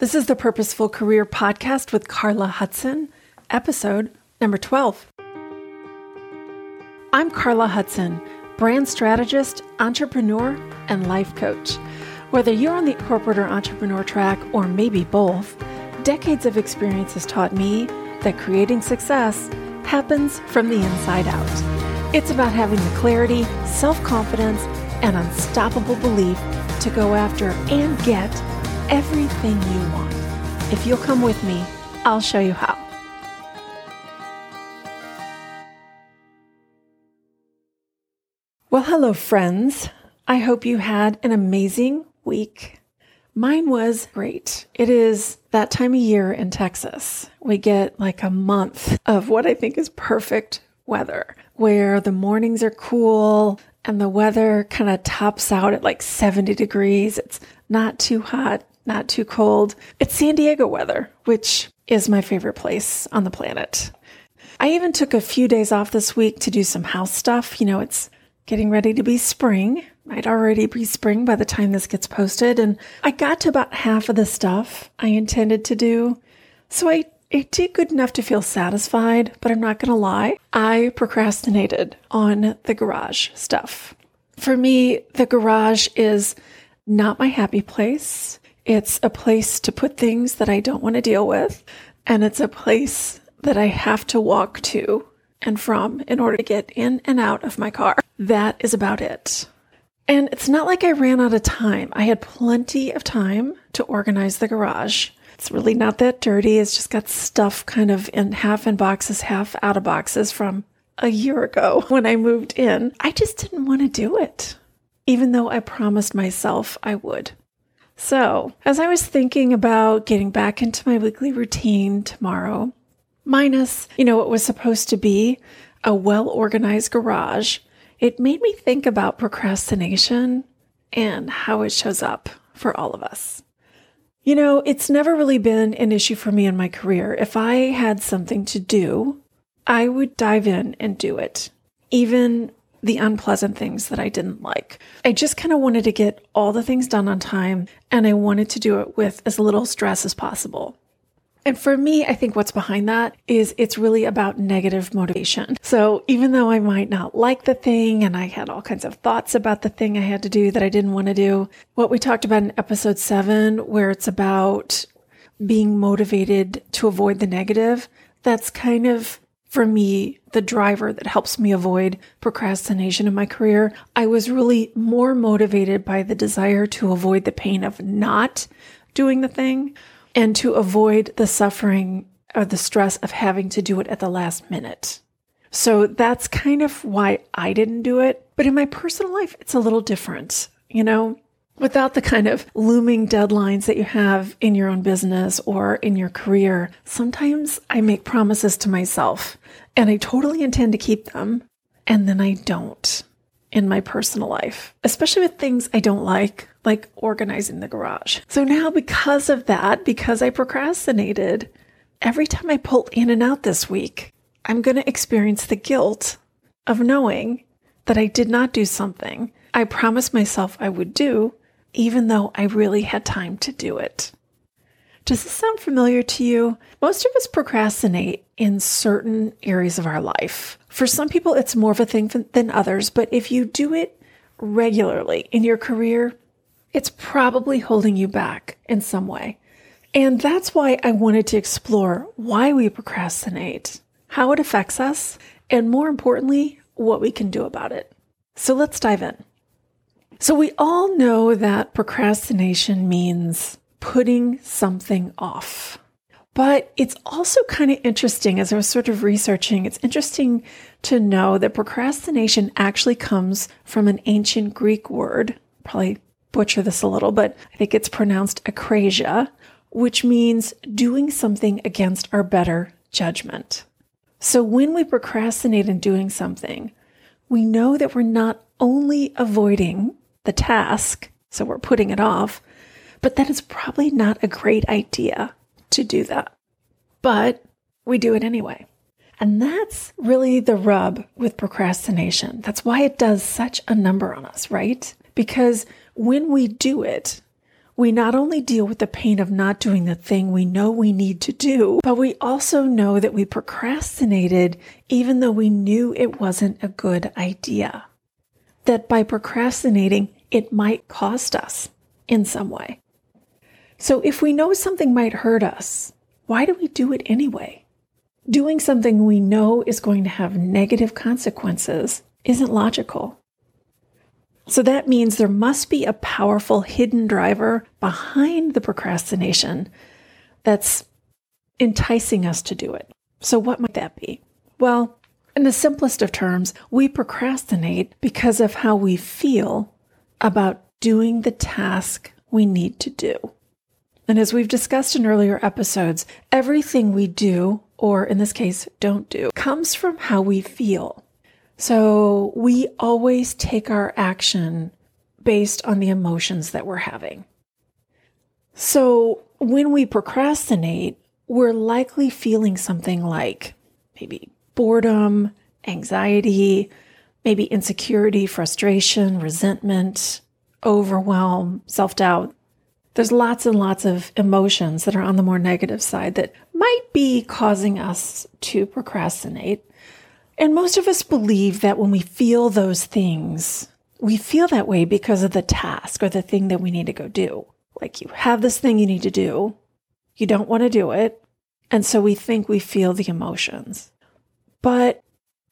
This is the Purposeful Career Podcast with Carla Hudson, episode number 12. I'm Carla Hudson, brand strategist, entrepreneur, and life coach. Whether you're on the corporate or entrepreneur track, or maybe both, decades of experience has taught me that creating success happens from the inside out. It's about having the clarity, self confidence, and unstoppable belief to go after and get everything you want. If you'll come with me, I'll show you how. Well, hello, friends. I hope you had an amazing week. Mine was great. It is that time of year in Texas. We get like a month of what I think is perfect weather, where the mornings are cool and the weather kind of tops out at like 70 degrees. It's not too hot, not too cold. It's San Diego weather, which is my favorite place on the planet. I even took a few days off this week to do some house stuff. You know, it's getting ready to be spring. Might already be spring by the time this gets posted. And I got to about half of the stuff I intended to do. So I, I did good enough to feel satisfied, but I'm not going to lie. I procrastinated on the garage stuff. For me, the garage is not my happy place. It's a place to put things that I don't want to deal with. And it's a place that I have to walk to and from in order to get in and out of my car. That is about it. And it's not like I ran out of time. I had plenty of time to organize the garage. It's really not that dirty. It's just got stuff kind of in half in boxes, half out of boxes from a year ago when I moved in. I just didn't want to do it, even though I promised myself I would. So, as I was thinking about getting back into my weekly routine tomorrow, minus, you know, what was supposed to be a well organized garage, it made me think about procrastination and how it shows up for all of us. You know, it's never really been an issue for me in my career. If I had something to do, I would dive in and do it, even the unpleasant things that I didn't like. I just kind of wanted to get all the things done on time and I wanted to do it with as little stress as possible. And for me, I think what's behind that is it's really about negative motivation. So even though I might not like the thing and I had all kinds of thoughts about the thing I had to do that I didn't want to do, what we talked about in episode seven, where it's about being motivated to avoid the negative, that's kind of for me, the driver that helps me avoid procrastination in my career. I was really more motivated by the desire to avoid the pain of not doing the thing and to avoid the suffering or the stress of having to do it at the last minute. So that's kind of why I didn't do it. But in my personal life, it's a little different. You know, without the kind of looming deadlines that you have in your own business or in your career, sometimes I make promises to myself and I totally intend to keep them, and then I don't in my personal life, especially with things I don't like, like organizing the garage. So now, because of that, because I procrastinated, every time I pull in and out this week, I'm going to experience the guilt of knowing that I did not do something I promised myself I would do even though I really had time to do it. Does this sound familiar to you? Most of us procrastinate in certain areas of our life. For some people, it's more of a thing than others, but if you do it regularly in your career, it's probably holding you back in some way. And that's why I wanted to explore why we procrastinate, how it affects us, and more importantly, what we can do about it. So let's dive in. So we all know that procrastination means putting something off. But it's also kind of interesting as I was sort of researching, it's interesting to know that procrastination actually comes from an ancient Greek word. Probably butcher this a little, but I think it's pronounced akrasia, which means doing something against our better judgment. So when we procrastinate in doing something, we know that we're not only avoiding the task, so we're putting it off, but that is probably not a great idea to do that. But we do it anyway. And that's really the rub with procrastination. That's why it does such a number on us, right? Because when we do it, we not only deal with the pain of not doing the thing we know we need to do, but we also know that we procrastinated even though we knew it wasn't a good idea. That by procrastinating, it might cost us in some way. So if we know something might hurt us, why do we do it anyway? Doing something we know is going to have negative consequences isn't logical. So that means there must be a powerful hidden driver behind the procrastination that's enticing us to do it. So, what might that be? Well, in the simplest of terms, we procrastinate because of how we feel about doing the task we need to do. And as we've discussed in earlier episodes, everything we do, or in this case, don't do, comes from how we feel. So we always take our action based on the emotions that we're having. So when we procrastinate, we're likely feeling something like maybe boredom, anxiety, maybe insecurity, frustration, resentment, overwhelm, self doubt. There's lots and lots of emotions that are on the more negative side that might be causing us to procrastinate. And most of us believe that when we feel those things, we feel that way because of the task or the thing that we need to go do. Like you have this thing you need to do, you don't want to do it. And so we think we feel the emotions. But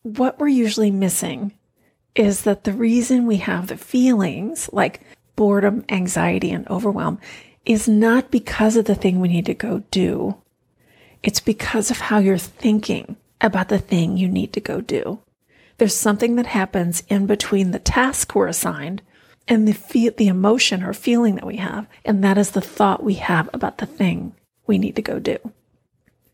what we're usually missing is that the reason we have the feelings like boredom, anxiety, and overwhelm is not because of the thing we need to go do. It's because of how you're thinking about the thing you need to go do. There's something that happens in between the task we're assigned and the the emotion or feeling that we have, and that is the thought we have about the thing we need to go do.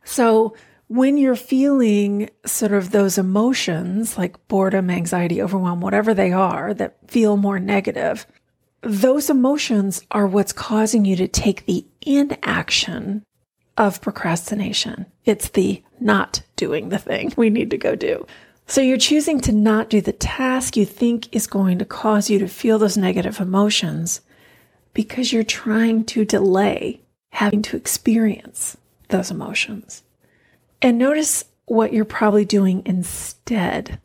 So when you're feeling sort of those emotions like boredom, anxiety, overwhelm, whatever they are that feel more negative, those emotions are what's causing you to take the inaction of procrastination. It's the not doing the thing we need to go do. So you're choosing to not do the task you think is going to cause you to feel those negative emotions because you're trying to delay having to experience those emotions. And notice what you're probably doing instead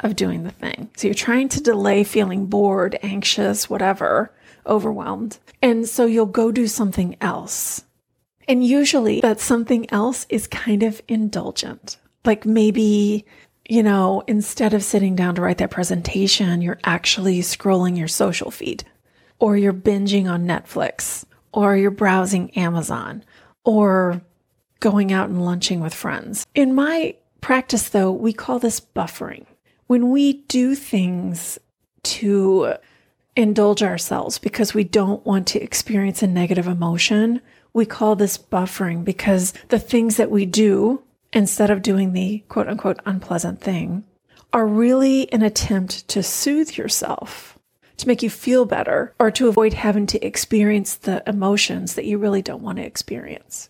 of doing the thing. So you're trying to delay feeling bored, anxious, whatever, overwhelmed. And so you'll go do something else and usually that something else is kind of indulgent. Like maybe, you know, instead of sitting down to write that presentation, you're actually scrolling your social feed or you're binging on Netflix or you're browsing Amazon or going out and lunching with friends. In my practice, though, we call this buffering. When we do things to indulge ourselves because we don't want to experience a negative emotion, we call this buffering because the things that we do instead of doing the quote unquote unpleasant thing are really an attempt to soothe yourself, to make you feel better, or to avoid having to experience the emotions that you really don't want to experience.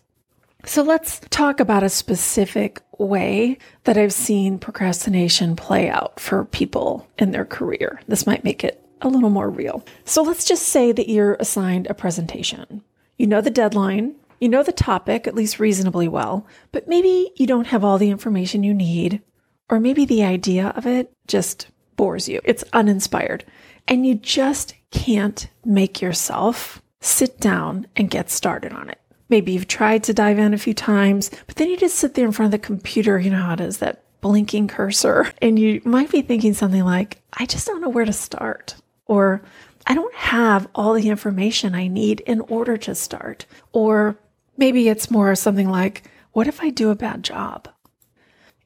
So let's talk about a specific way that I've seen procrastination play out for people in their career. This might make it a little more real. So let's just say that you're assigned a presentation. You know the deadline, you know the topic at least reasonably well, but maybe you don't have all the information you need, or maybe the idea of it just bores you. It's uninspired, and you just can't make yourself sit down and get started on it. Maybe you've tried to dive in a few times, but then you just sit there in front of the computer. You know how it is that blinking cursor, and you might be thinking something like, I just don't know where to start. Or I don't have all the information I need in order to start. Or maybe it's more something like, what if I do a bad job?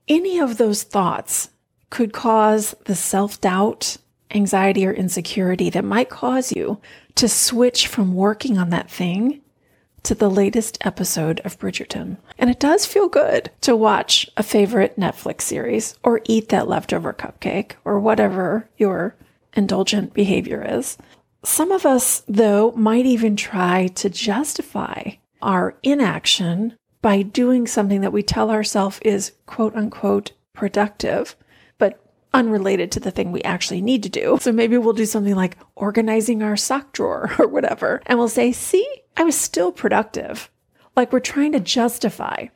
Any of those thoughts could cause the self doubt, anxiety, or insecurity that might cause you to switch from working on that thing to the latest episode of Bridgerton. And it does feel good to watch a favorite Netflix series or eat that leftover cupcake or whatever your indulgent behavior is. Some of us, though, might even try to justify our inaction by doing something that we tell ourselves is quote unquote productive. But unrelated to the thing we actually need to do. So maybe we'll do something like organizing our sock drawer or whatever. And we'll say, see, I was still productive. Like we're trying to justify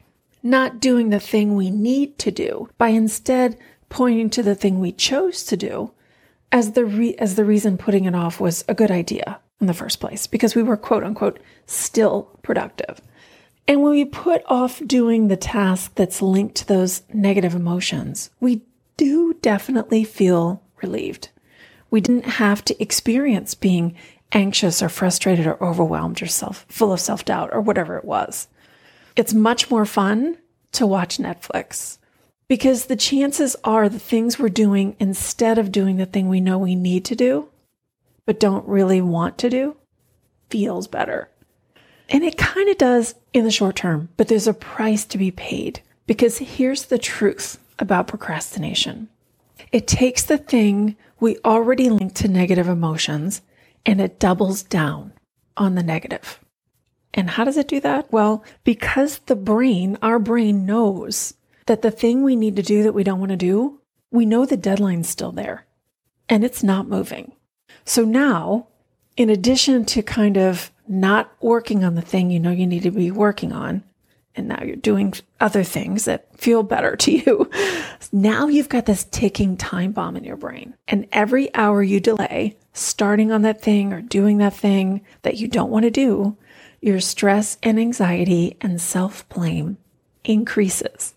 not doing the thing we need to do by instead pointing to the thing we chose to do as the re- as the reason putting it off was a good idea in the first place because we were quote unquote still productive. And when we put off doing the task that's linked to those negative emotions, we do definitely feel relieved. We didn't have to experience being anxious or frustrated or overwhelmed or self full of self-doubt or whatever it was. It's much more fun to watch Netflix because the chances are the things we're doing instead of doing the thing we know we need to do, but don't really want to do, feels better. And it kind of does in the short term, but there's a price to be paid because here's the truth about procrastination. It takes the thing we already link to negative emotions and it doubles down on the negative. And how does it do that? Well, because the brain, our brain knows that the thing we need to do that we don't want to do, we know the deadline's still there and it's not moving. So now, in addition to kind of not working on the thing you know you need to be working on, and now you're doing other things that feel better to you. Now you've got this ticking time bomb in your brain. And every hour you delay starting on that thing or doing that thing that you don't want to do, your stress and anxiety and self blame increases.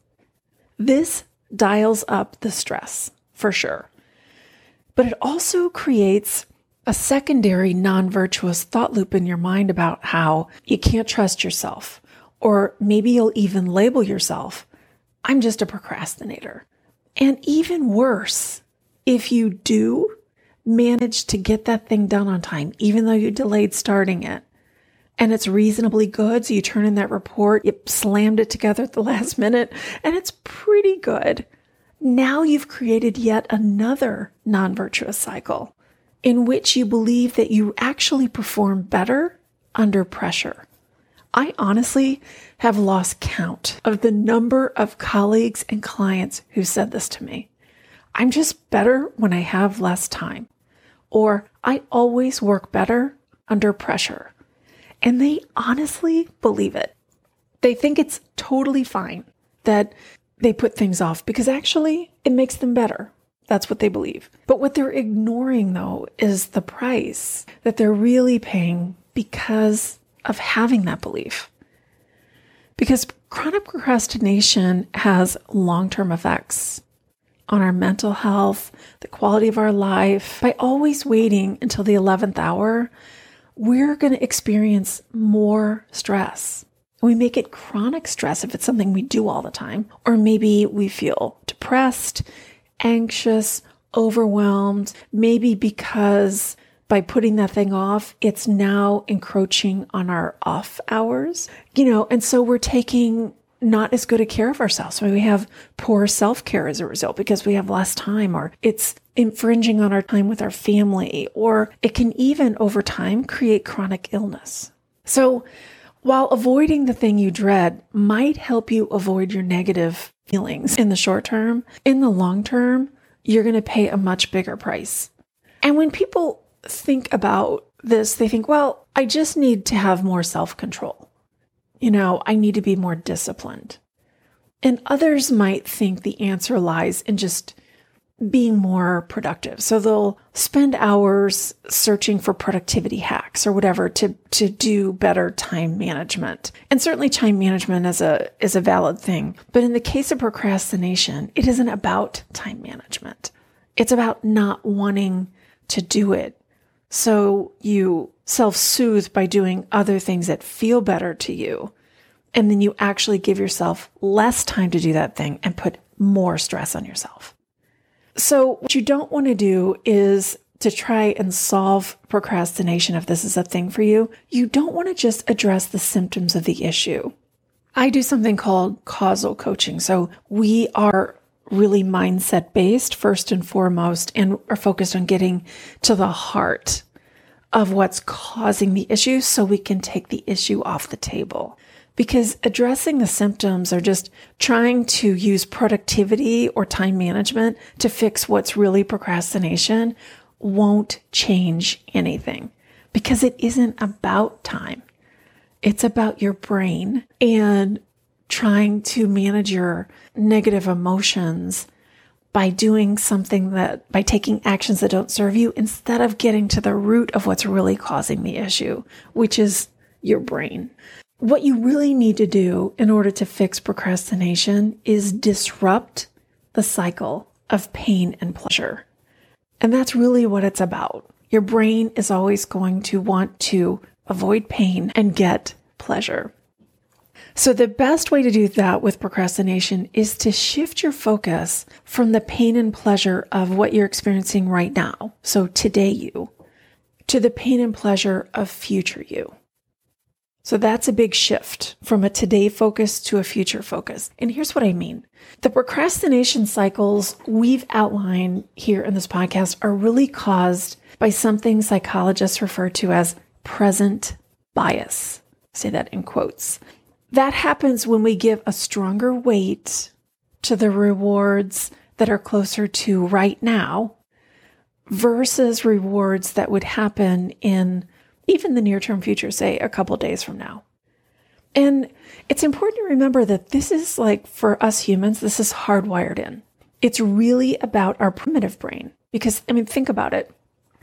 This dials up the stress for sure. But it also creates a secondary non virtuous thought loop in your mind about how you can't trust yourself or maybe you'll even label yourself, I'm just a procrastinator. And even worse, if you do manage to get that thing done on time, even though you delayed starting it, and it's reasonably good, so you turn in that report, you slammed it together at the last mm-hmm. minute, and it's pretty good. Now you've created yet another non virtuous cycle in which you believe that you actually perform better under pressure. I honestly have lost count of the number of colleagues and clients who said this to me. I'm just better when I have less time. Or I always work better under pressure. And they honestly believe it. They think it's totally fine that they put things off because actually it makes them better. That's what they believe. But what they're ignoring though is the price that they're really paying because of having that belief. Because chronic procrastination has long term effects on our mental health, the quality of our life. By always waiting until the 11th hour, we're going to experience more stress. We make it chronic stress if it's something we do all the time, or maybe we feel depressed, anxious, overwhelmed, maybe because by putting that thing off, it's now encroaching on our off hours, you know, and so we're taking not as good a care of ourselves. we have poor self care as a result because we have less time, or it's infringing on our time with our family, or it can even over time create chronic illness. So, while avoiding the thing you dread might help you avoid your negative feelings in the short term, in the long term, you're going to pay a much bigger price. And when people think about this, they think, well, I just need to have more self control. You know, I need to be more disciplined. And others might think the answer lies in just being more productive. So they'll spend hours searching for productivity hacks or whatever to, to do better time management. And certainly time management is a, is a valid thing. But in the case of procrastination, it isn't about time management. It's about not wanting to do it so you self soothe by doing other things that feel better to you. And then you actually give yourself less time to do that thing and put more stress on yourself. So what you don't want to do is to try and solve procrastination if this is a thing for you. You don't want to just address the symptoms of the issue. I do something called causal coaching. So we are really mindset based first and foremost and are focused on getting to the heart of what's causing the issue so we can take the issue off the table. because addressing the symptoms or just trying to use productivity or time management to fix what's really procrastination won't change anything because it isn't about time. It's about your brain and trying to manage your negative emotions by doing something that, by taking actions that don't serve you instead of getting to the root of what's really causing the issue, which is your brain. What you really need to do in order to fix procrastination is disrupt the cycle of pain and pleasure. And that's really what it's about. Your brain is always going to want to avoid pain and get pleasure. So, the best way to do that with procrastination is to shift your focus from the pain and pleasure of what you're experiencing right now, so today you, to the pain and pleasure of future you. So that's a big shift from a today focus to a future focus. And here's what I mean. The procrastination cycles we've outlined here in this podcast are really caused by something psychologists refer to as present bias. say that in quotes. That happens when we give a stronger weight to the rewards that are closer to right now versus rewards that would happen in even the near term future, say a couple days from now. And it's important to remember that this is like for us humans, this is hardwired in. It's really about our primitive brain. Because, I mean, think about it.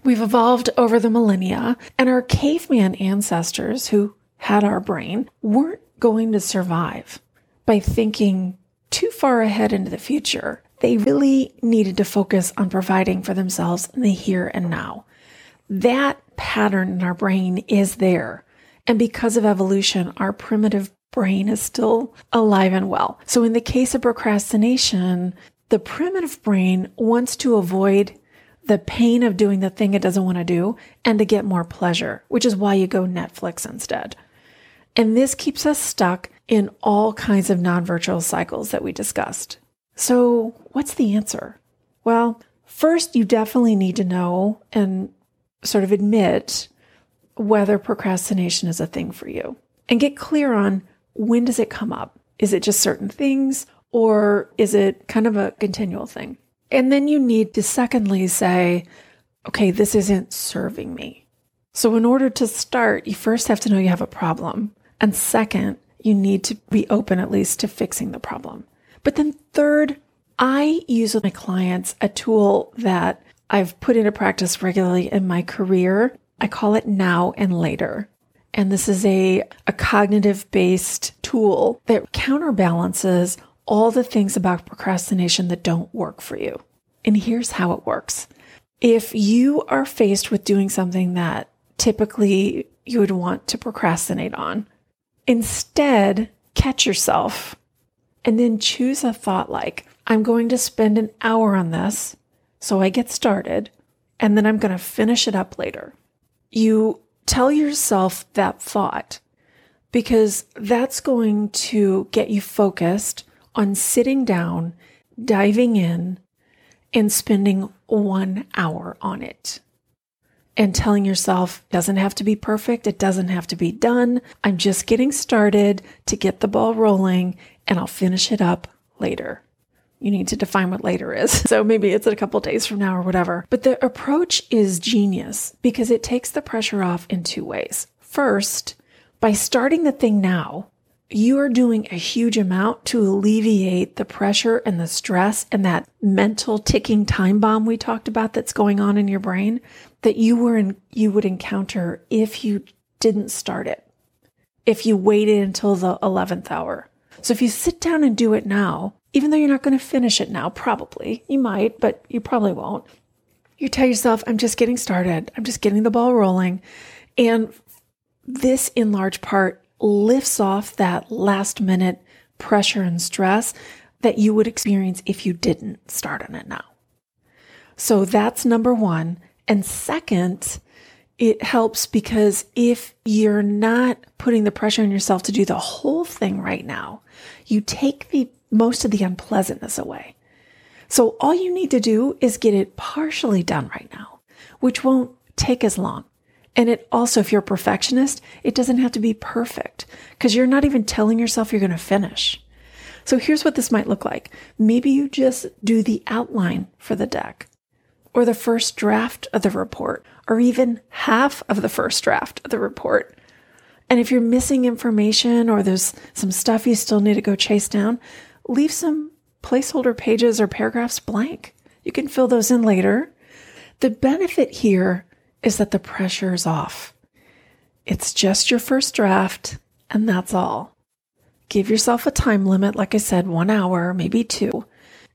We've evolved over the millennia, and our caveman ancestors who had our brain weren't going to survive by thinking too far ahead into the future. They really needed to focus on providing for themselves in the here and now. That pattern in our brain is there. And because of evolution, our primitive brain is still alive and well. So in the case of procrastination, the primitive brain wants to avoid the pain of doing the thing it doesn't want to do and to get more pleasure, which is why you go Netflix instead. And this keeps us stuck in all kinds of non virtual cycles that we discussed. So, what's the answer? Well, first, you definitely need to know and sort of admit whether procrastination is a thing for you and get clear on when does it come up? Is it just certain things or is it kind of a continual thing? And then you need to secondly say, okay, this isn't serving me. So in order to start, you first have to know you have a problem. And second, you need to be open at least to fixing the problem. But then third, I use with my clients a tool that I've put into practice regularly in my career. I call it now and later. And this is a, a cognitive based tool that counterbalances all the things about procrastination that don't work for you. And here's how it works. If you are faced with doing something that typically you would want to procrastinate on, instead catch yourself and then choose a thought like, I'm going to spend an hour on this so I get started and then I'm going to finish it up later. You tell yourself that thought because that's going to get you focused on sitting down, diving in, and spending one hour on it. And telling yourself, doesn't have to be perfect. It doesn't have to be done. I'm just getting started to get the ball rolling and I'll finish it up later you need to define what later is. So maybe it's a couple days from now or whatever. But the approach is genius because it takes the pressure off in two ways. First, by starting the thing now, you are doing a huge amount to alleviate the pressure and the stress and that mental ticking time bomb we talked about that's going on in your brain that you were in, you would encounter if you didn't start it. If you waited until the 11th hour. So if you sit down and do it now, even though you're not going to finish it now, probably. You might, but you probably won't. You tell yourself, I'm just getting started. I'm just getting the ball rolling. And this, in large part, lifts off that last minute pressure and stress that you would experience if you didn't start on it now. So that's number one. And second, it helps because if you're not putting the pressure on yourself to do the whole thing right now, you take the most of the unpleasantness away. So all you need to do is get it partially done right now, which won't take as long. And it also, if you're a perfectionist, it doesn't have to be perfect because you're not even telling yourself you're going to finish. So here's what this might look like. Maybe you just do the outline for the deck or the first draft of the report or even half of the first draft of the report. And if you're missing information or there's some stuff you still need to go chase down, leave some placeholder pages or paragraphs blank. You can fill those in later. The benefit here is that the pressure is off. It's just your first draft, and that's all. Give yourself a time limit, like I said, one hour, maybe two.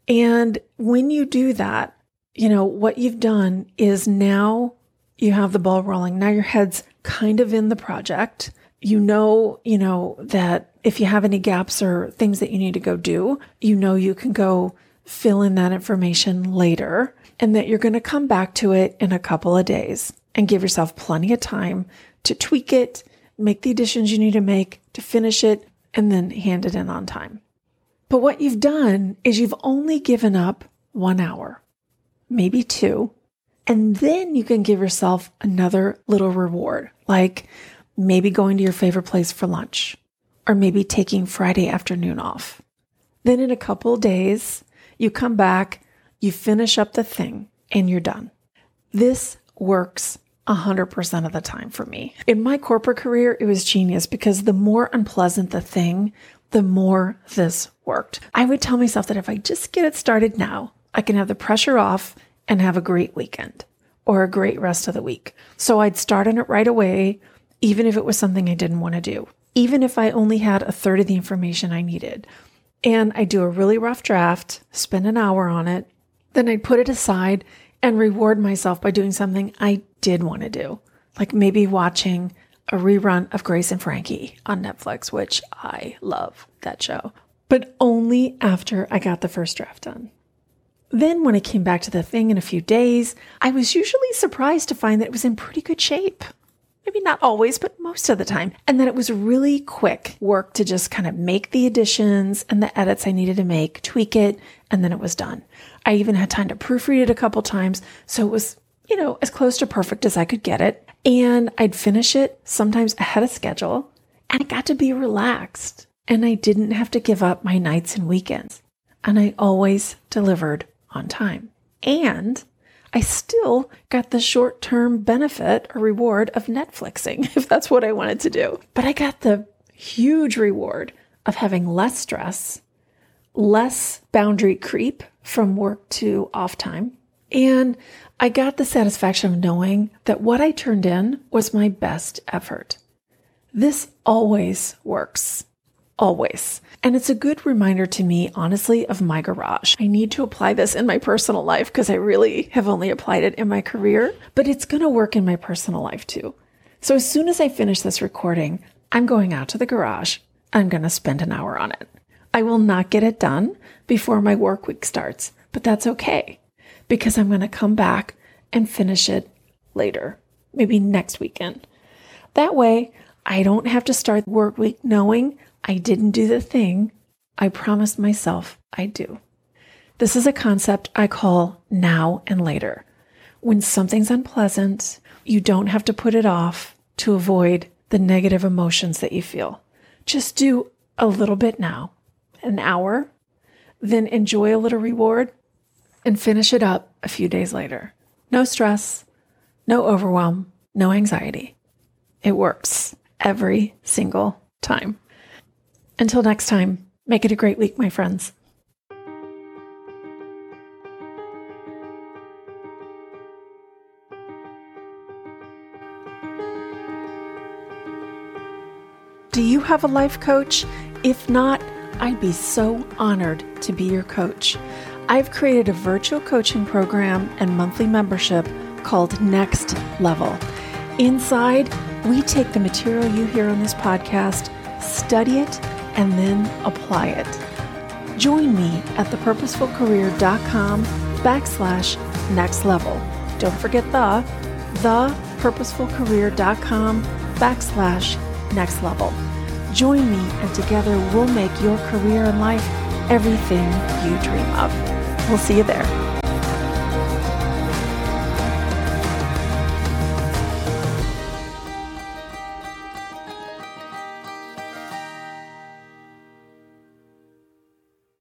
And when you do that, you know, what you've done is now you have the ball rolling. Now your head's kind of in the project. You know, you know, that if you have any gaps or things that you need to go do, you know, you can go fill in that information later and that you're going to come back to it in a couple of days and give yourself plenty of time to tweak it, make the additions you need to make to finish it, and then hand it in on time. But what you've done is you've only given up one hour, maybe two, and then you can give yourself another little reward, like maybe going to your favorite place for lunch, or maybe taking Friday afternoon off. Then in a couple days, you come back, you finish up the thing, and you're done. This works 100% of the time for me. In my corporate career, it was genius because the more unpleasant the thing, the more this worked. I would tell myself that if I just get it started now, I can have the pressure off and have a great weekend or a great rest of the week. So I'd start on it right away, even if it was something I didn't want to do, even if I only had a third of the information I needed. And I'd do a really rough draft, spend an hour on it, then I'd put it aside and reward myself by doing something I did want to do, like maybe watching a rerun of Grace and Frankie on Netflix, which I love that show, but only after I got the first draft done. Then, when I came back to the thing in a few days, I was usually surprised to find that it was in pretty good shape. Maybe not always, but most of the time. And that it was really quick work to just kind of make the additions and the edits I needed to make, tweak it, and then it was done. I even had time to proofread it a couple times. So it was you know, as close to perfect as I could get it. And I'd finish it sometimes ahead of schedule. And I got to be relaxed. And I didn't have to give up my nights and weekends. And I always delivered on time. And I still got the short term benefit or reward of Netflixing, if that's what I wanted to do. But I got the huge reward of having less stress, less boundary creep from work to off time, and I got the satisfaction of knowing that what I turned in was my best effort. This always works. Always. And it's a good reminder to me, honestly, of my garage. I need to apply this in my personal life because I really have only applied it in my career, but it's going to work in my personal life too. So as soon as I finish this recording, I'm going out to the garage. I'm going to spend an hour on it. I will not get it done before my work week starts, but that's okay because I'm going to come back and finish it later, maybe next weekend. That way, I don't have to start work week knowing I didn't do the thing I promised myself I'd do. This is a concept I call now and later. When something's unpleasant, you don't have to put it off to avoid the negative emotions that you feel. Just do a little bit now, an hour, then enjoy a little reward, and finish it up a few days later. No stress, no overwhelm, no anxiety. It works every single time. Until next time, make it a great week, my friends. Do you have a life coach? If not, I'd be so honored to be your coach. I've created a virtual coaching program and monthly membership called Next Level. Inside, we take the material you hear on this podcast, study it, and then apply it. Join me at thepurposefulcareer.com backslash next level. Don't forget the thepurposefulcareer.com backslash next level. Join me and together we'll make your career and life everything you dream of. We'll see you there.